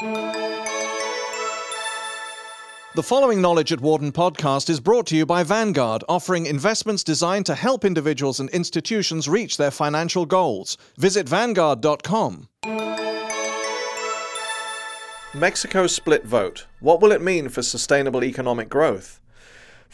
The following Knowledge at Wharton podcast is brought to you by Vanguard, offering investments designed to help individuals and institutions reach their financial goals. Visit Vanguard.com. Mexico's split vote. What will it mean for sustainable economic growth?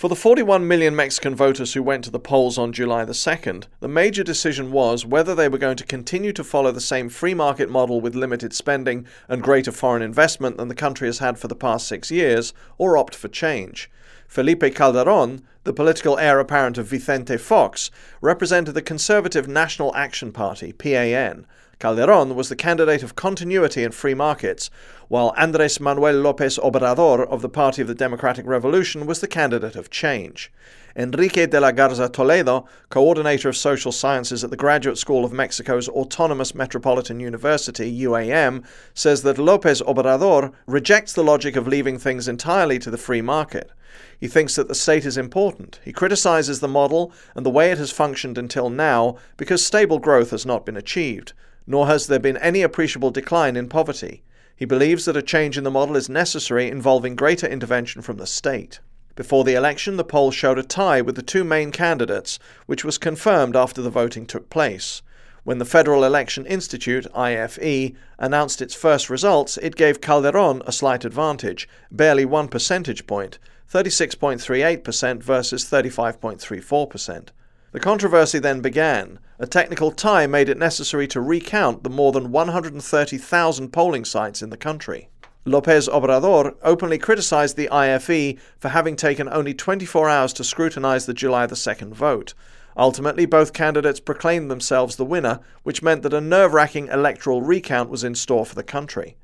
For the 41 million Mexican voters who went to the polls on July the 2nd, the major decision was whether they were going to continue to follow the same free market model with limited spending and greater foreign investment than the country has had for the past six years, or opt for change. Felipe Calderon, the political heir apparent of Vicente Fox, represented the conservative National Action Party, PAN, Calderon was the candidate of continuity and free markets, while Andres Manuel Lopez Obrador of the Party of the Democratic Revolution was the candidate of change. Enrique de la Garza Toledo, coordinator of social sciences at the Graduate School of Mexico's Autonomous Metropolitan University, UAM, says that Lopez Obrador rejects the logic of leaving things entirely to the free market. He thinks that the state is important. He criticizes the model and the way it has functioned until now because stable growth has not been achieved nor has there been any appreciable decline in poverty. He believes that a change in the model is necessary involving greater intervention from the state. Before the election, the poll showed a tie with the two main candidates, which was confirmed after the voting took place. When the Federal Election Institute, IFE, announced its first results, it gave Calderon a slight advantage, barely one percentage point, 36.38% versus 35.34%. The controversy then began. A technical tie made it necessary to recount the more than 130,000 polling sites in the country. Lopez Obrador openly criticized the IFE for having taken only 24 hours to scrutinize the July the 2nd vote. Ultimately, both candidates proclaimed themselves the winner, which meant that a nerve wracking electoral recount was in store for the country.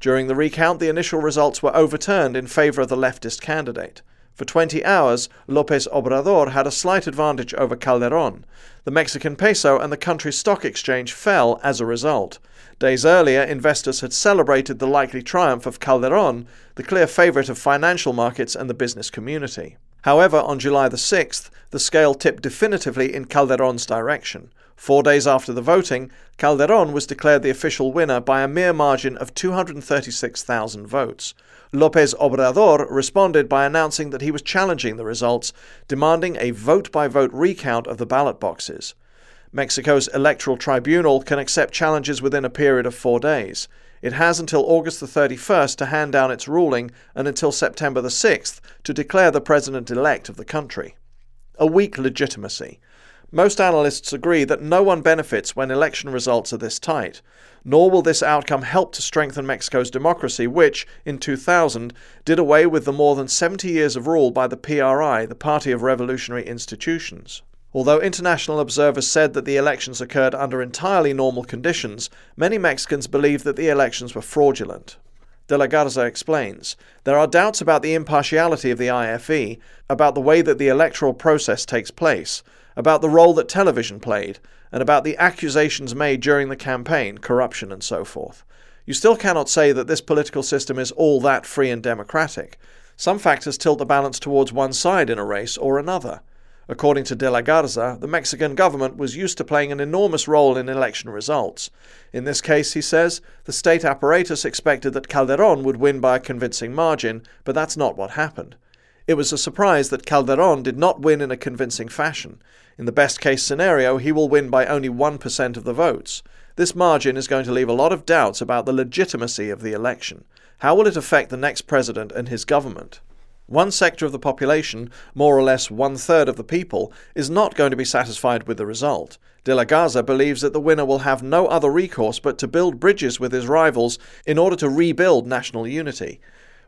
During the recount, the initial results were overturned in favor of the leftist candidate. For 20 hours, Lopez Obrador had a slight advantage over Calderon. The Mexican peso and the country's stock exchange fell as a result. Days earlier, investors had celebrated the likely triumph of Calderon, the clear favorite of financial markets and the business community. However, on July the 6th, the scale tipped definitively in Calderon's direction. Four days after the voting, Calderon was declared the official winner by a mere margin of 236,000 votes. Lopez Obrador responded by announcing that he was challenging the results, demanding a vote by vote recount of the ballot boxes. Mexico's electoral tribunal can accept challenges within a period of four days. It has until August the 31st to hand down its ruling and until September the 6th to declare the president elect of the country. A weak legitimacy. Most analysts agree that no one benefits when election results are this tight, nor will this outcome help to strengthen Mexico's democracy, which, in 2000, did away with the more than 70 years of rule by the PRI, the Party of Revolutionary Institutions. Although international observers said that the elections occurred under entirely normal conditions, many Mexicans believe that the elections were fraudulent. De la Garza explains There are doubts about the impartiality of the IFE, about the way that the electoral process takes place, about the role that television played, and about the accusations made during the campaign, corruption, and so forth. You still cannot say that this political system is all that free and democratic. Some factors tilt the balance towards one side in a race or another. According to De la Garza, the Mexican government was used to playing an enormous role in election results. In this case, he says, the state apparatus expected that Calderon would win by a convincing margin, but that's not what happened. It was a surprise that Calderon did not win in a convincing fashion. In the best case scenario, he will win by only 1% of the votes. This margin is going to leave a lot of doubts about the legitimacy of the election. How will it affect the next president and his government? One sector of the population, more or less one third of the people, is not going to be satisfied with the result. De la Garza believes that the winner will have no other recourse but to build bridges with his rivals in order to rebuild national unity.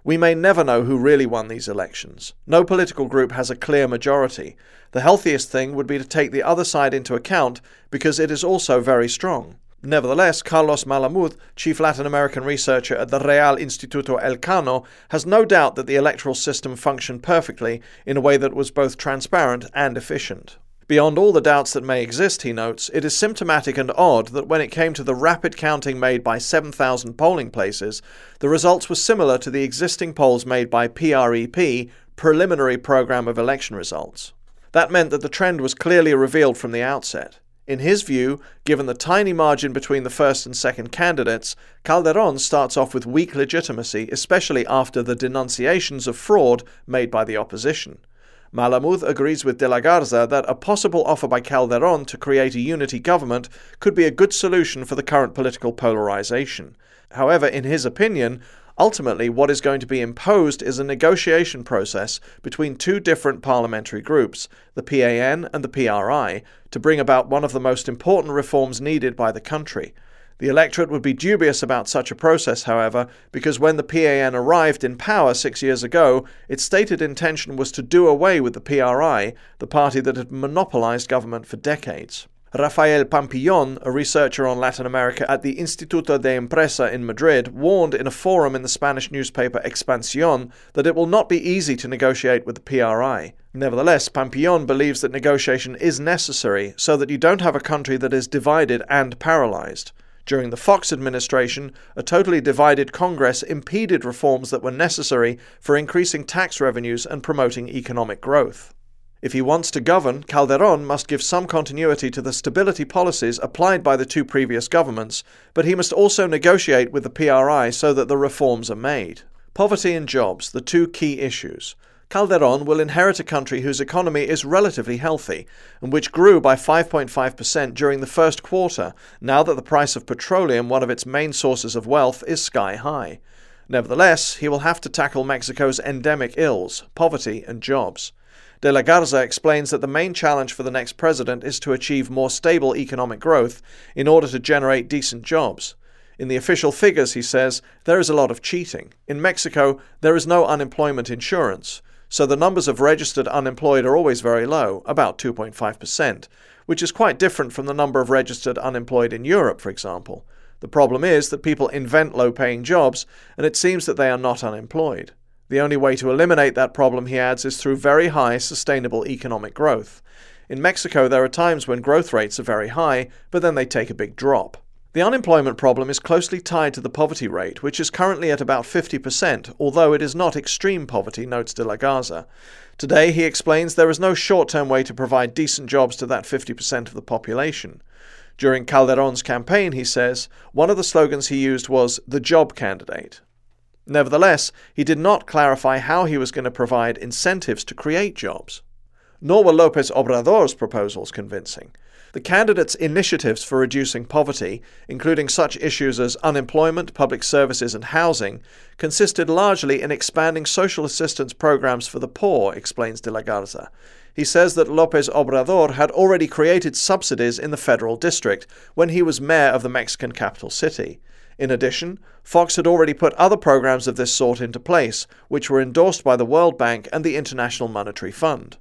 We may never know who really won these elections. No political group has a clear majority. The healthiest thing would be to take the other side into account because it is also very strong. Nevertheless, Carlos Malamud, chief Latin American researcher at the Real Instituto Elcano, has no doubt that the electoral system functioned perfectly in a way that was both transparent and efficient. Beyond all the doubts that may exist, he notes, it is symptomatic and odd that when it came to the rapid counting made by 7,000 polling places, the results were similar to the existing polls made by PREP, Preliminary Program of Election Results. That meant that the trend was clearly revealed from the outset. In his view, given the tiny margin between the first and second candidates, Calderon starts off with weak legitimacy, especially after the denunciations of fraud made by the opposition. Malamud agrees with de la Garza that a possible offer by Calderon to create a unity government could be a good solution for the current political polarization. However, in his opinion, Ultimately, what is going to be imposed is a negotiation process between two different parliamentary groups, the PAN and the PRI, to bring about one of the most important reforms needed by the country. The electorate would be dubious about such a process, however, because when the PAN arrived in power six years ago, its stated intention was to do away with the PRI, the party that had monopolized government for decades. Rafael Pampillon, a researcher on Latin America at the Instituto de Empresa in Madrid, warned in a forum in the Spanish newspaper Expansión that it will not be easy to negotiate with the PRI. Nevertheless, Pampillon believes that negotiation is necessary so that you don't have a country that is divided and paralyzed. During the Fox administration, a totally divided Congress impeded reforms that were necessary for increasing tax revenues and promoting economic growth. If he wants to govern, Calderon must give some continuity to the stability policies applied by the two previous governments, but he must also negotiate with the PRI so that the reforms are made. Poverty and jobs, the two key issues. Calderon will inherit a country whose economy is relatively healthy, and which grew by 5.5% during the first quarter, now that the price of petroleum, one of its main sources of wealth, is sky high. Nevertheless, he will have to tackle Mexico's endemic ills, poverty and jobs. De la Garza explains that the main challenge for the next president is to achieve more stable economic growth in order to generate decent jobs. In the official figures, he says, there is a lot of cheating. In Mexico, there is no unemployment insurance, so the numbers of registered unemployed are always very low, about 2.5%, which is quite different from the number of registered unemployed in Europe, for example. The problem is that people invent low paying jobs, and it seems that they are not unemployed. The only way to eliminate that problem, he adds, is through very high sustainable economic growth. In Mexico, there are times when growth rates are very high, but then they take a big drop. The unemployment problem is closely tied to the poverty rate, which is currently at about 50%, although it is not extreme poverty, notes de la Garza. Today, he explains there is no short term way to provide decent jobs to that 50% of the population. During Calderon's campaign, he says, one of the slogans he used was the job candidate. Nevertheless, he did not clarify how he was going to provide incentives to create jobs. Nor were Lopez Obrador's proposals convincing. The candidate's initiatives for reducing poverty, including such issues as unemployment, public services, and housing, consisted largely in expanding social assistance programs for the poor, explains de la Garza. He says that Lopez Obrador had already created subsidies in the federal district when he was mayor of the Mexican capital city. In addition, Fox had already put other programs of this sort into place, which were endorsed by the World Bank and the International Monetary Fund.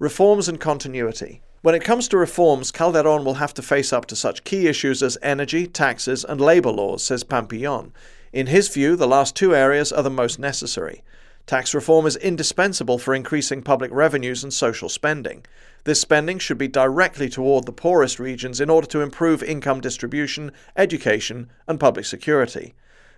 Reforms and continuity. When it comes to reforms, Calderon will have to face up to such key issues as energy, taxes, and labor laws, says Pampillon. In his view, the last two areas are the most necessary. Tax reform is indispensable for increasing public revenues and social spending. This spending should be directly toward the poorest regions in order to improve income distribution, education, and public security.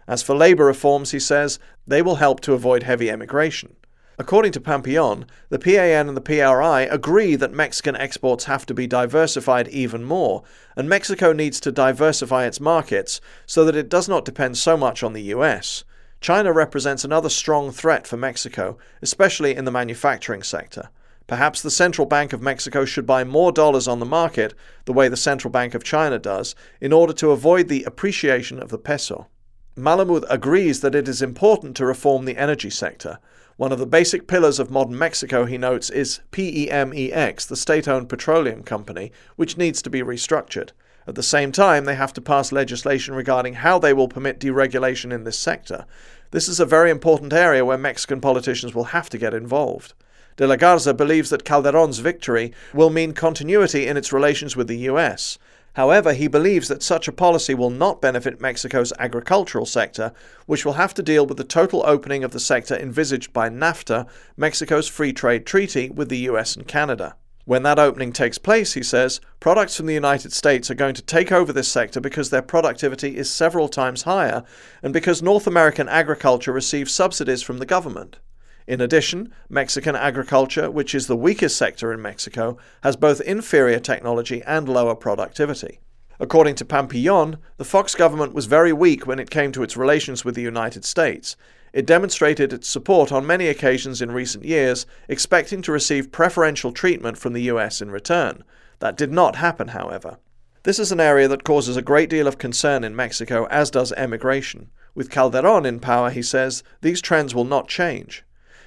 As for labour reforms, he says, they will help to avoid heavy emigration. According to Pampillon, the PAN and the PRI agree that Mexican exports have to be diversified even more, and Mexico needs to diversify its markets so that it does not depend so much on the US. China represents another strong threat for Mexico, especially in the manufacturing sector. Perhaps the Central Bank of Mexico should buy more dollars on the market, the way the Central Bank of China does, in order to avoid the appreciation of the peso. Malamud agrees that it is important to reform the energy sector. One of the basic pillars of modern Mexico, he notes, is PEMEX, the state owned petroleum company, which needs to be restructured. At the same time, they have to pass legislation regarding how they will permit deregulation in this sector. This is a very important area where Mexican politicians will have to get involved. De la Garza believes that Calderon's victory will mean continuity in its relations with the US. However, he believes that such a policy will not benefit Mexico's agricultural sector, which will have to deal with the total opening of the sector envisaged by NAFTA, Mexico's free trade treaty with the US and Canada. When that opening takes place, he says, products from the United States are going to take over this sector because their productivity is several times higher and because North American agriculture receives subsidies from the government. In addition, Mexican agriculture, which is the weakest sector in Mexico, has both inferior technology and lower productivity. According to Pampillon, the Fox government was very weak when it came to its relations with the United States. It demonstrated its support on many occasions in recent years, expecting to receive preferential treatment from the US in return. That did not happen, however. This is an area that causes a great deal of concern in Mexico, as does emigration. With Calderon in power, he says, these trends will not change.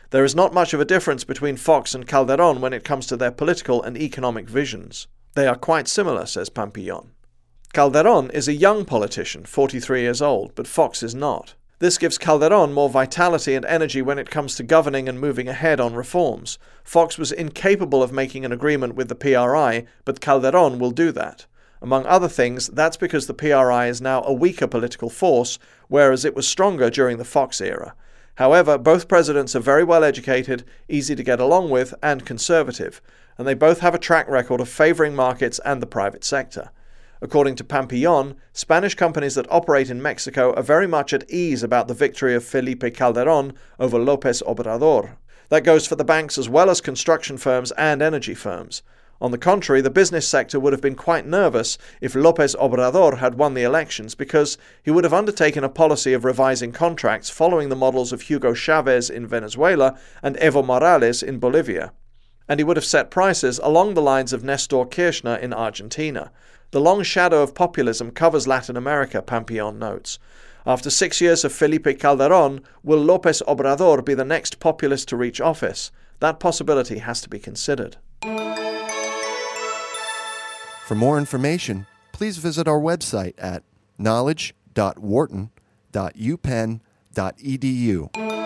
There is not much of a difference between Fox and Calderon when it comes to their political and economic visions. They are quite similar, says Pampillon. Calderon is a young politician, 43 years old, but Fox is not. This gives Calderon more vitality and energy when it comes to governing and moving ahead on reforms. Fox was incapable of making an agreement with the PRI, but Calderon will do that. Among other things, that's because the PRI is now a weaker political force, whereas it was stronger during the Fox era. However, both presidents are very well educated, easy to get along with, and conservative, and they both have a track record of favoring markets and the private sector. According to Pampillon, Spanish companies that operate in Mexico are very much at ease about the victory of Felipe Calderon over Lopez Obrador. That goes for the banks as well as construction firms and energy firms. On the contrary, the business sector would have been quite nervous if Lopez Obrador had won the elections because he would have undertaken a policy of revising contracts following the models of Hugo Chavez in Venezuela and Evo Morales in Bolivia. And he would have set prices along the lines of Nestor Kirchner in Argentina. The long shadow of populism covers Latin America, Pampillon notes. After six years of Felipe Calderon, will Lopez Obrador be the next populist to reach office? That possibility has to be considered. For more information, please visit our website at knowledge.wharton.upenn.edu.